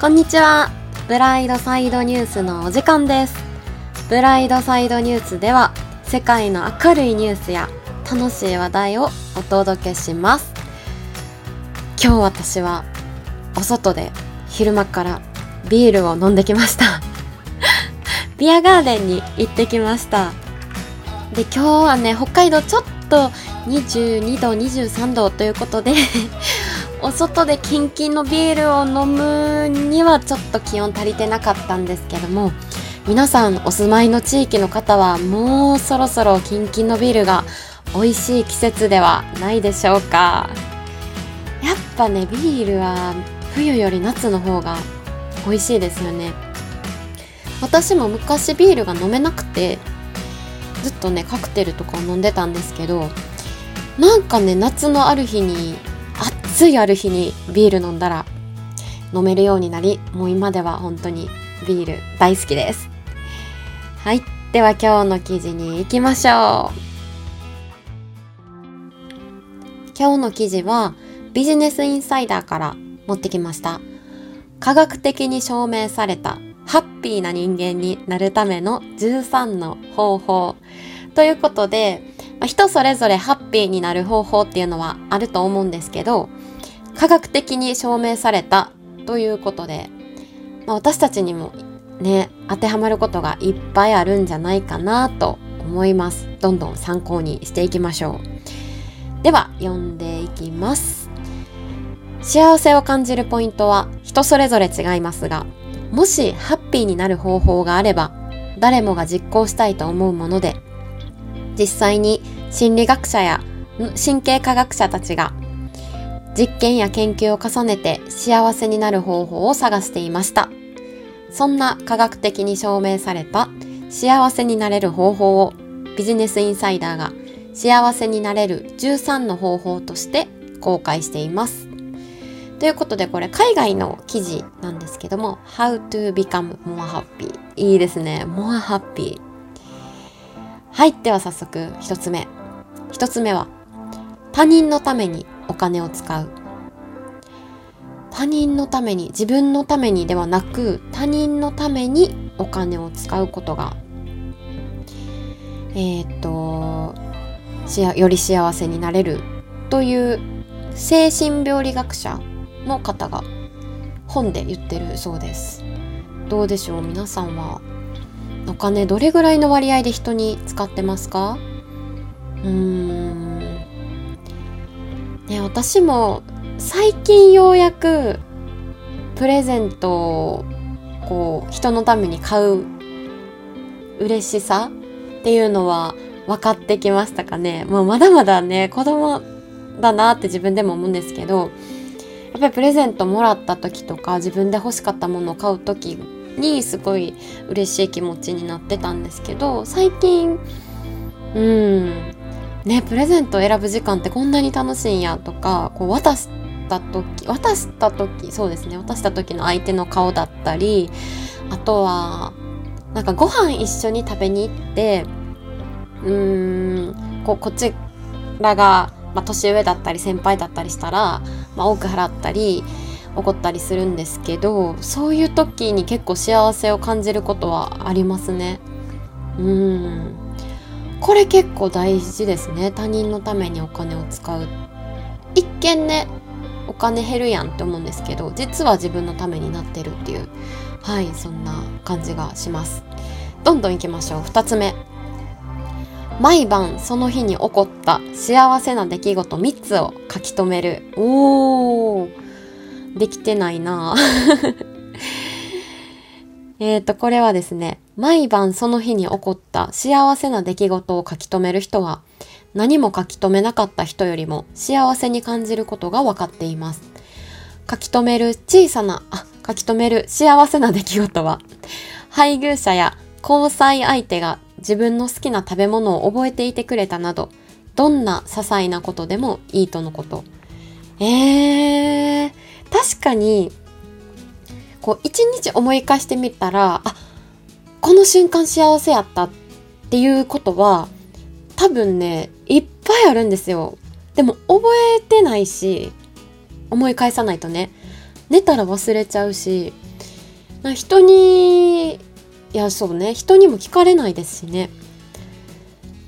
こんにちは。ブライドサイドニュースのお時間です。ブライドサイドニュースでは、世界の明るいニュースや楽しい話題をお届けします。今日私はお外で昼間からビールを飲んできました。ビアガーデンに行ってきました。で、今日はね、北海道ちょっと22度、23度ということでお外でキンキンのビールを飲むにはちょっと気温足りてなかったんですけども皆さんお住まいの地域の方はもうそろそろキンキンのビールが美味しい季節ではないでしょうか。やっぱねビールは冬より夏の方が美味しいですよね。私も昔ビールが飲めなくてずっとねカクテルとかを飲んでたんですけどなんかね夏のある日に暑いある日にビール飲んだら飲めるようになりもう今では本当にビール大好きです。はい。では今日の記事に行きましょう。今日の記事はビジネスインサイダーから持ってきました。科学的に証明されたハッピーな人間になるための13の方法ということでまあ、人それぞれハッピーになる方法っていうのはあると思うんですけど、科学的に証明されたということで、まあ、私たちにもね、当てはまることがいっぱいあるんじゃないかなと思います。どんどん参考にしていきましょう。では、読んでいきます。幸せを感じるポイントは人それぞれ違いますが、もしハッピーになる方法があれば、誰もが実行したいと思うもので、実際に心理学者や神経科学者たちが実験や研究を重ねて幸せになる方法を探していました。そんな科学的に証明された幸せになれる方法をビジネスインサイダーが幸せになれる13の方法として公開しています。ということでこれ海外の記事なんですけども How to become more happy いいですね more happy はい、では早速一つ目。一つ目は、他人のためにお金を使う。他人のために、自分のためにではなく、他人のためにお金を使うことが、えっ、と、より幸せになれるという精神病理学者の方が本で言ってるそうです。どうでしょう？皆さんはお金どれぐらいの割合で人に使ってますか？うーん。ね、私も最近ようやくプレゼントをこう人のために買う嬉しさっていうのは分かってきましたかね。もうまだまだね、子供だなって自分でも思うんですけど、やっぱりプレゼントもらった時とか自分で欲しかったものを買う時にすごい嬉しい気持ちになってたんですけど最近うんねプレゼントを選ぶ時間ってこんなに楽しいんやとかこう渡した時渡した時そうですね渡した時の相手の顔だったりあとはなんかご飯一緒に食べに行ってうーんこうこちらが、まあ、年上だったり先輩だったりしたら、まあ、多く払ったり怒ったりするんですけどそういう時に結構幸せを感じることはありますね。うん。これ結構大事ですね。他人のためにお金を使う。一見ねお金減るやんって思うんですけど実は自分のためになってるっていう。はいそんな感じがします。どんどんいきましょう。2つ目。毎晩その日に起こった幸せな出来事3つを書き留める。おー。できてないな。えっと、これはですね、毎晩その日に起こった幸せな出来事を書き留める人は、何も書き留めなかった人よりも幸せに感じることが分かっています。書き留める小さな、あ、書き留める幸せな出来事は、配偶者や交際相手が自分の好きな食べ物を覚えていてくれたなど、どんな些細なことでもいいとのこと。えー、確かに、こう、一日思い返してみたら、あ、この瞬間幸せやったっていうことは、多分ね、いっぱいあるんですよ。でも覚えてないし、思い返さないとね、寝たら忘れちゃうし、人にいやそうね人にも聞かれないですしね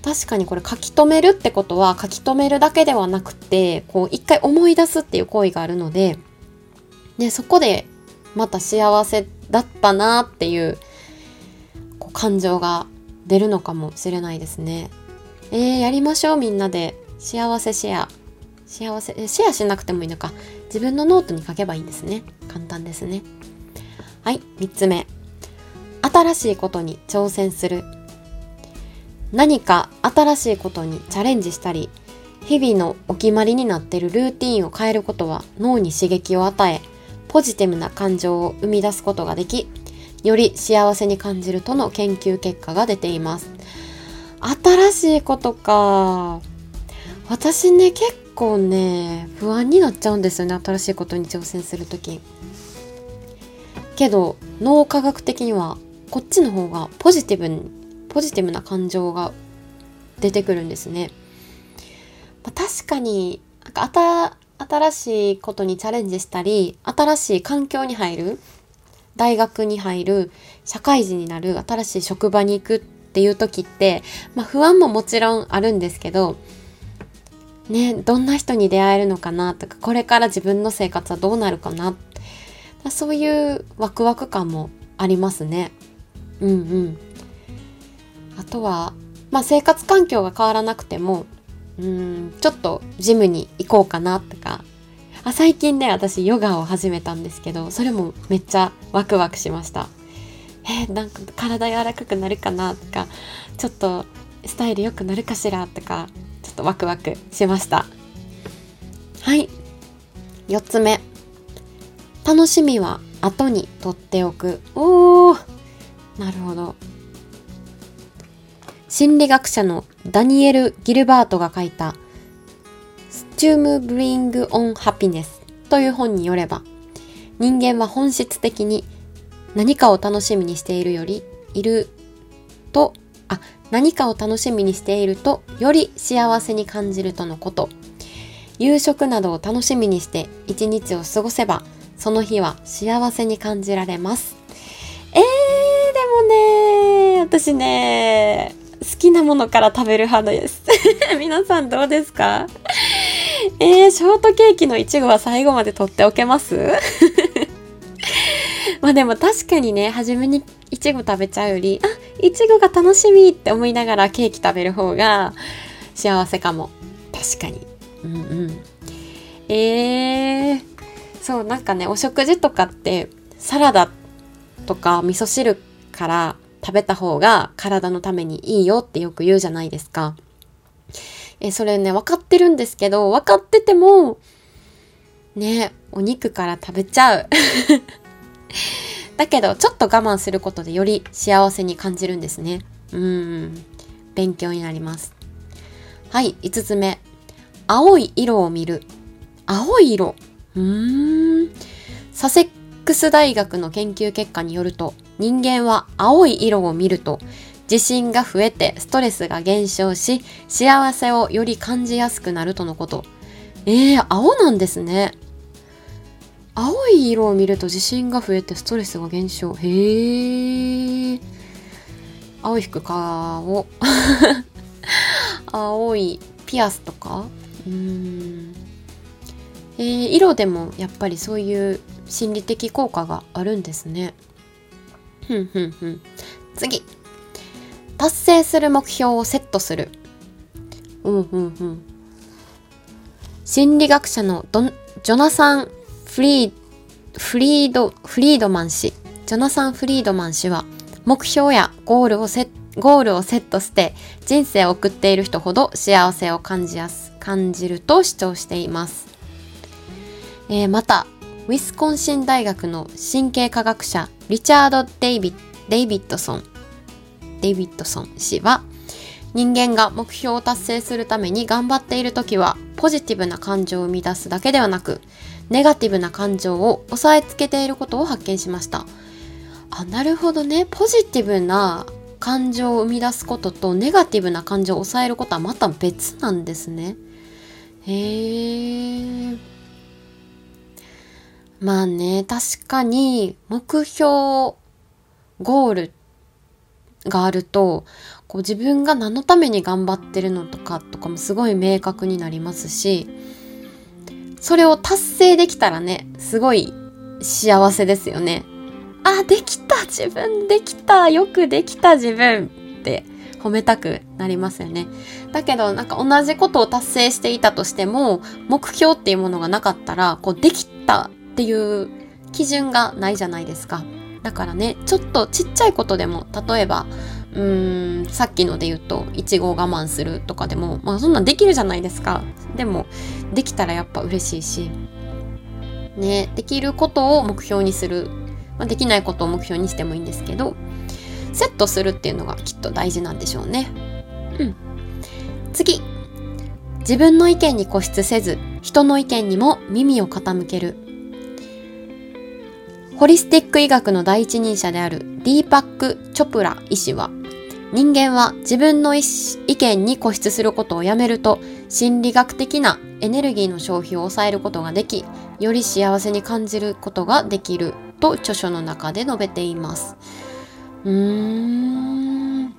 確かにこれ書き留めるってことは書き留めるだけではなくてこう一回思い出すっていう行為があるのででそこでまた幸せだったなっていうこう感情が出るのかもしれないですね。えー、やりましょうみんなで。幸せシェア。幸せシェアしなくてもいいのか。自分のノートに書けばいいんですね。簡単ですね。はい3つ目。新しいことに挑戦する。何か新しいことにチャレンジしたり日々のお決まりになっているルーティンを変えることは脳に刺激を与えポジティブな感情を生み出すことができより幸せに感じるとの研究結果が出ています。新しいことか。私ね結構ね不安になっちゃうんですよね新しいことに挑戦する時。けど脳科学的にはこっちの方がポジティブにポジティブな感情が出てくるんですね、まあ、確かになんか新しいことにチャレンジしたり新しい環境に入る大学に入る社会人になる新しい職場に行くっていう時って、まあ、不安ももちろんあるんですけどねどんな人に出会えるのかなとかこれから自分の生活はどうなるかな。そういうワクワク感もありますね。うんうん。あとはまあ生活環境が変わらなくてもうんちょっとジムに行こうかなとか。あ最近ね私ヨガを始めたんですけどそれもめっちゃワクワクしました。えー、なんか体柔らかくなるかなとかちょっとスタイル良くなるかしらとかちょっとワクワクしました。はい。4つ目。楽しみは後にとっておく。おー。なるほど。心理学者のダニエル・ギルバートが書いたスチューム・ブリング・オン・ハピネスという本によれば人間は本質的に何かを楽しみにしているよりいるとあ何かを楽しみにしているとより幸せに感じるとのこと。夕食などを楽しみにして一日を過ごせばその日は幸せに感じられます。えー、でもね私ね好きなものから食べる派です 皆さんどうですか？えー、ショートケーキのいちごは最後まで取っておけます？まあでも確かにね、初めにいちご食べちゃうより、あ、いちごが楽しみって思いながらケーキ食べる方が幸せかも。確かに。うんうん。えー、そう、なんかね、お食事とかってサラダとか味噌汁から食べた方が体のためにいいよってよく言うじゃないですか。え、それね、分かってるんですけど、分かってても、ね、お肉から食べちゃう。だけど、ちょっと我慢することでより幸せに感じるんですね。うん。勉強になります。はい、5つ目。青い色を見る。青い色。うーん。サセックス大学の研究結果によると、人間は青い色を見ると、自信が増えてストレスが減少し、幸せをより感じやすくなるとのこと。えー、青なんですね。青い色を見ると自信が増えてストレスが減少。へえ。青い服買おう。青いピアスとか？うん。えー、色でもやっぱりそういう心理的効果があるんですね。ふんふんふん。次。達成する目標をセットする。うんふんふん。心理学者のドジョナサン・フリー、フリード、フリードマン氏、ジョナサン・フリードマン氏は、目標やゴールをセゴールをセットして人生を送っている人ほど幸せを感じやす、感じると主張しています。えー、また、ウィスコンシン大学の神経科学者リチャード・デイビデイビッドソン、デイビッドソン氏は、人間が目標を達成するために頑張っている時は、ポジティブな感情を生み出すだけではなく、ネガティブな感情を抑えつけていることを発見しました。あ、なるほどね。ポジティブな感情を生み出すこととネガティブな感情を抑えることはまた別なんですね。へえ。まあね、確かに目標、ゴールがあると、こう自分が何のために頑張ってるのとかとかもすごい明確になりますし、それを達成できたらね、すごい幸せですよね。あ、できた自分できたよくできた自分って褒めたくなりますよね。だけどなんか同じことを達成していたとしても、目標っていうものがなかったら、こうできたっていう基準がないじゃないですか。だからね、ちょっとちっちゃいことでも、例えば、うーん、さっきので言うと、いちごを我慢するとかでも、まあそんなんできるじゃないですか。でも、できたらやっぱ嬉しいし、ね、できることを目標にする。まあ、できないことを目標にしてもいいんですけど、セットするっていうのがきっと大事なんでしょうね。うん。次。自分の意見に固執せず、人の意見にも耳を傾ける。ホリスティック医学の第一人者であるディーパック・チョプラ医師は、人間は自分の意見に固執することをやめると、心理学的なエネルギーの消費を抑えることができ、より幸せに感じることができると著書の中で述べています。うーん。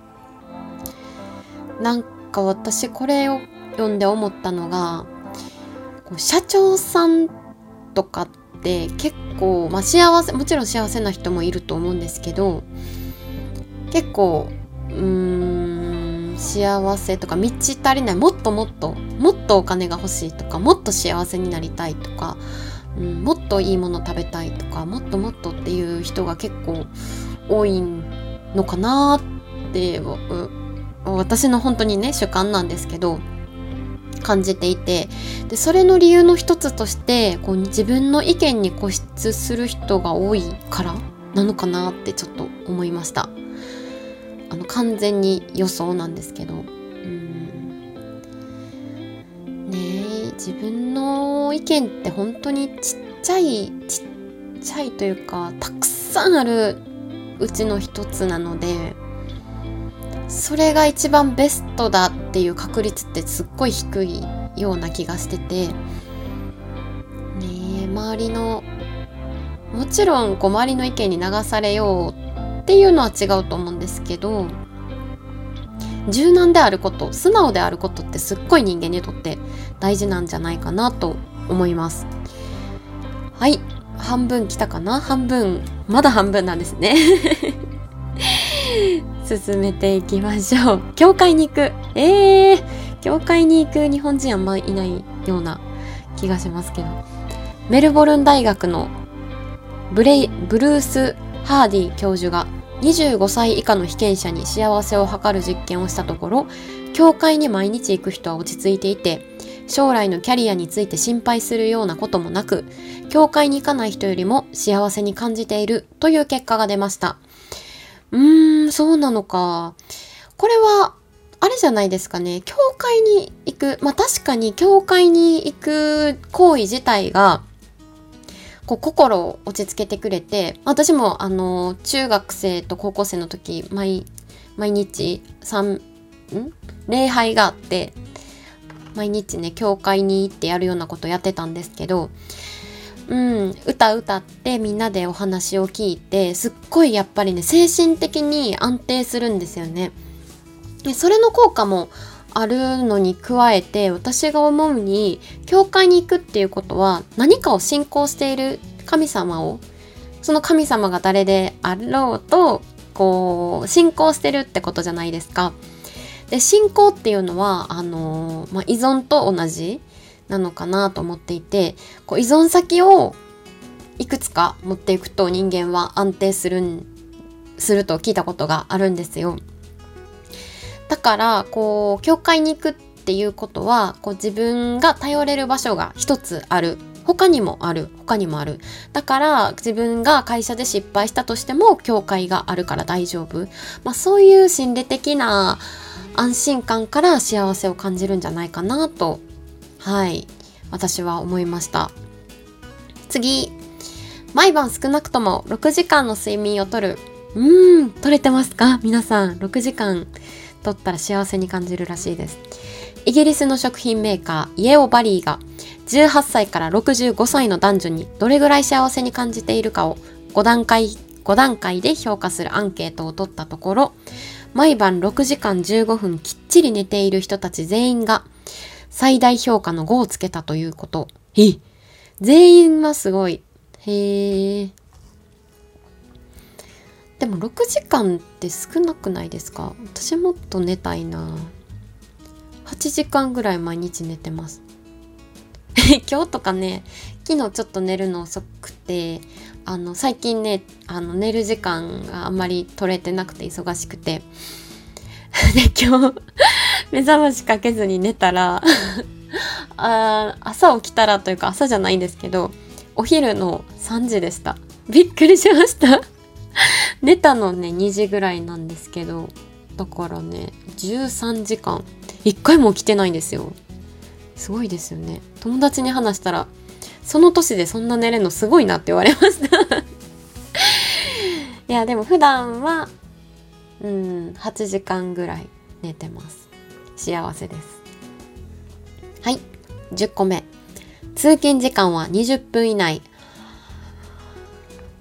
なんか私これを読んで思ったのが、社長さんとかってって結構、まあ幸せ、もちろん幸せな人もいると思うんですけど、結構、うーん、幸せとか満ち足りない、もっともっと、もっとお金が欲しいとか、もっと幸せになりたいとか、うん、もっといいもの食べたいとか、もっともっとっていう人が結構多いのかなって、私の本当にね、主観なんですけど、感じていてでそれの理由の一つとしてこう自分の意見に固執する人が多いからなのかなってちょっと思いました。あの完全に予想なんですけど。ねえ自分の意見って本当にちっちゃいちっちゃいというかたくさんあるうちの一つなのでそれが一番ベストだっていう確率ってすっごい低いような気がしてて、ねえ、周りの、もちろんこう周りの意見に流されようっていうのは違うと思うんですけど、柔軟であること、素直であることってすっごい人間にとって大事なんじゃないかなと思います。はい。半分来たかな？半分、まだ半分なんですね。進めていきましょう。教会に行く。えー、教会に行く日本人あんまいないような気がしますけど。メルボルン大学のブレイ、ブルース・ハーディ教授が25歳以下の被験者に幸せを図る実験をしたところ、教会に毎日行く人は落ち着いていて、将来のキャリアについて心配するようなこともなく、教会に行かない人よりも幸せに感じているという結果が出ました。うーん、そうなのか。これは、あれじゃないですかね。教会に行く。まあ確かに教会に行く行為自体が、こう心を落ち着けてくれて、私もあの、中学生と高校生の時、毎、毎日、三、ん？礼拝があって、毎日ね、教会に行ってやるようなことやってたんですけど、うん、歌歌ってみんなでお話を聞いて、すっごいやっぱりね、精神的に安定するんですよね。でそれの効果もあるのに加えて、私が思うに、教会に行くっていうことは、何かを信仰している神様を、その神様が誰であろうと、こう、信仰してるってことじゃないですか。で、信仰っていうのは、あのー、まあ、依存と同じ。なのかなと思っていて、こう依存先をいくつか持っていくと人間は安定するん、すると聞いたことがあるんですよ。だから、こう、教会に行くっていうことは、こう自分が頼れる場所が一つある。他にもある。他にもある。だから、自分が会社で失敗したとしても、教会があるから大丈夫。まあそういう心理的な安心感から幸せを感じるんじゃないかなとはい、私は思いました。次、毎晩少なくとも6時間の睡眠をとる。うーん、取れてますか？皆さん、6時間取ったら幸せに感じるらしいです。イギリスの食品メーカー、イエオバリーが、18歳から65歳の男女にどれぐらい幸せに感じているかを5段階、5段階で評価するアンケートを取ったところ、毎晩6時間15分きっちり寝ている人たち全員が最大評価の5をつけたということ。え？全員はすごい。へえ。でも6時間って少なくないですか？私もっと寝たいな8時間ぐらい毎日寝てます 今日とかね昨日ちょっと寝るの遅くてあの最近ねあの寝る時間があんまり取れてなくて忙しくて で今日目覚ましかけずに寝たら あ朝起きたらというか朝じゃないんですけどお昼の3時でした。びっくりしました。寝たのね2時ぐらいなんですけどだからね13時間1回も起きてないんですよ。すごいですよね。友達に話したらその年でそんな寝れるのすごいなって言われました。いやでも普段はうん8時間ぐらい寝てます。幸せです。はい。10個目通勤時間は20分以内。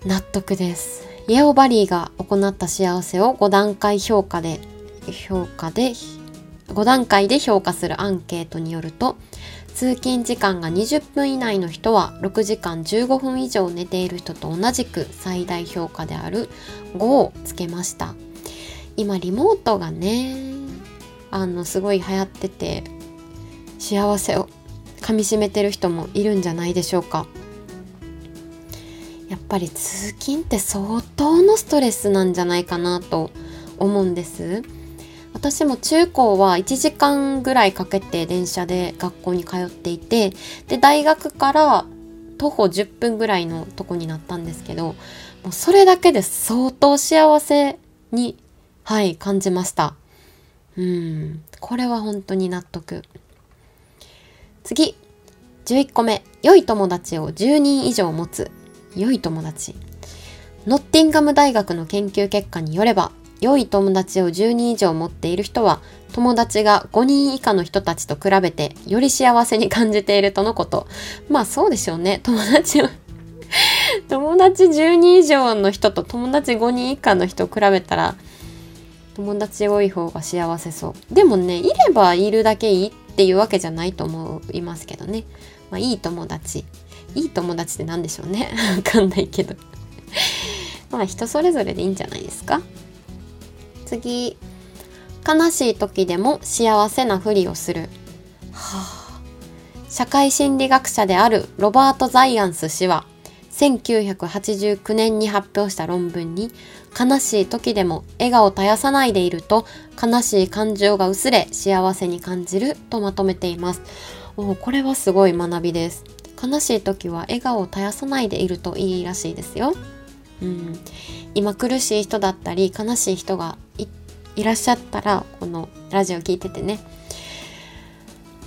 納得です。イエオバリーが行った幸せを5段階評価で評価で5段階で評価するアンケートによると通勤時間が20分以内の人は6時間15分以上寝ている人と同じく最大評価である5をつけました。今リモートがね。あのすごい流行ってて幸せをかみしめてる人もいるんじゃないでしょうか。やっぱり通勤って相当のストレスなんじゃないかなと思うんです。私も中高は1時間ぐらいかけて電車で学校に通っていてで大学から徒歩10分ぐらいのとこになったんですけどもうそれだけで相当幸せにはい感じました。うん。これは本当に納得。次。11個目。良い友達を10人以上持つ。良い友達。ノッティンガム大学の研究結果によれば良い友達を10人以上持っている人は友達が5人以下の人たちと比べてより幸せに感じているとのこと。まあそうでしょうね。友達を 友達10人以上の人と友達5人以下の人を比べたら友達多い方が幸せそう。でもね、いればいるだけいいっていうわけじゃないと思いますけどね。まあいい友達。いい友達って何でしょうね。わかんないけど まあ人それぞれでいいんじゃないですか。次悲しい時でも幸せなふりをする、はあ、社会心理学者であるロバート・ザイアンス氏は1989年に発表した論文に悲しい時でも笑顔を絶やさないでいると悲しい感情が薄れ幸せに感じるとまとめています。おこれはすごい学びです。悲しい時は笑顔を絶やさないでいるといいらしいですよ。うん、今苦しい人だったり悲しい人がいらっしゃったらこのラジオ聞いててね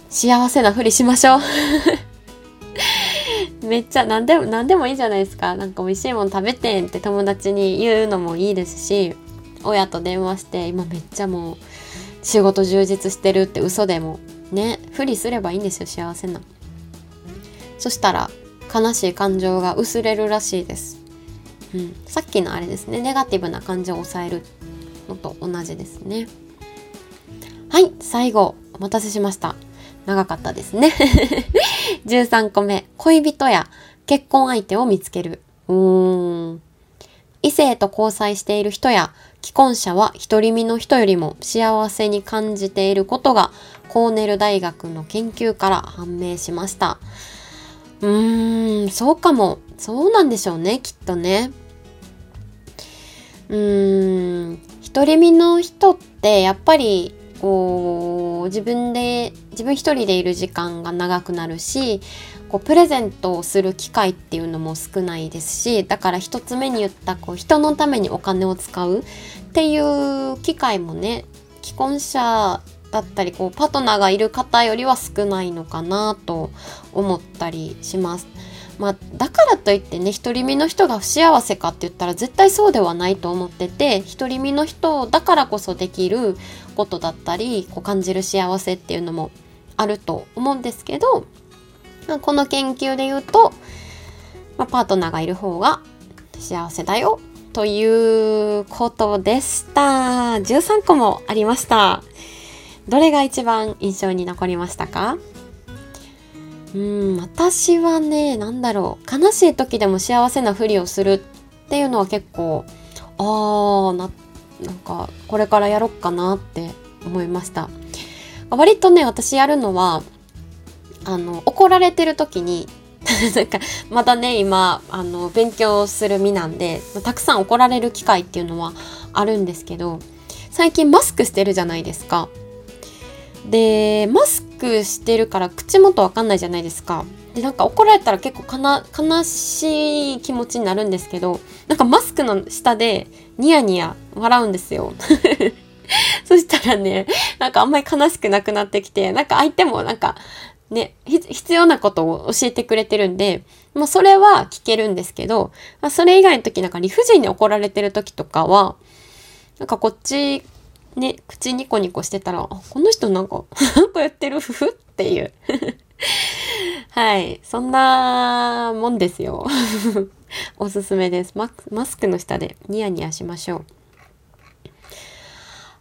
幸せなふりしましょう。めっちゃ何でも何でもいいじゃないですか。なんか美味しいもの食べてんって友達に言うのもいいですし親と電話して今めっちゃもう仕事充実してるって嘘でもねふりすればいいんですよ幸せな。そしたら悲しい感情が薄れるらしいです。うん、さっきのあれですね。ネガティブな感情を抑えるのと同じですね。はい最後お待たせしました。長かったですね。13個目恋人や結婚相手を見つけるうーん異性と交際している人や既婚者は独り身の人よりも幸せに感じていることがコーネル大学の研究から判明しました。うーん、そうかも。そうなんでしょうね、きっとね。うーん独り身の人ってやっぱりこう自分で自分一人でいる時間が長くなるしこうプレゼントをする機会っていうのも少ないですしだから一つ目に言ったこう人のためにお金を使うっていう機会もね既婚者だったりこうパートナーがいる方よりは少ないのかなと思ったりします。まあ、だからといってね独り身の人が不幸せかって言ったら絶対そうではないと思ってて独り身の人だからこそできることだったりこう感じる幸せっていうのもあると思うんですけどこの研究で言うと、まあ、パートナーがいる方が幸せだよということでした。13個もありました。どれが一番印象に残りましたか？うん、私はね、なんだろう。悲しい時でも幸せなふりをするっていうのは結構、あー、な、なんか、これからやろっかなって思いました。割とね、私やるのは、あの、怒られてる時に、なんか、まだね、今、あの、勉強する身なんで、たくさん怒られる機会っていうのはあるんですけど、最近マスクしてるじゃないですか。で、マスクしてるから口元わかんないじゃないですか。で、なんか怒られたら結構かな、悲しい気持ちになるんですけど、なんかマスクの下でニヤニヤ笑うんですよ。そしたらね、なんかあんまり悲しくなくなってきて、なんか相手もなんか、ね、必要なことを教えてくれてるんで、まあそれは聞けるんですけど、まあ、それ以外の時なんか理不尽に怒られてる時とかは、なんかこっちね、口ニコニコしてたら、あ、この人なんか、なんかやってる、ふふっていう。はい。そんなもんですよ。おすすめですマ。マスクの下でニヤニヤしましょう。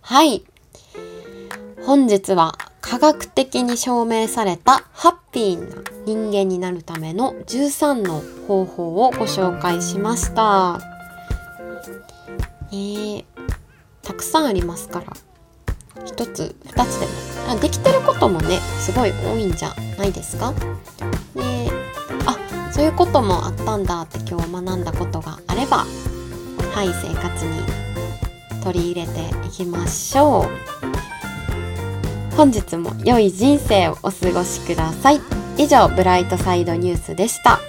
はい。本日は科学的に証明されたハッピーな人間になるための13の方法をご紹介しました。えー、たくさんありますから。1つ2つでも。できてることもねすごい多いんじゃないですか？であそういうこともあったんだって今日学んだことがあればはい生活に取り入れていきましょう。本日も良い人生をお過ごしください。以上ブライトサイドニュースでした。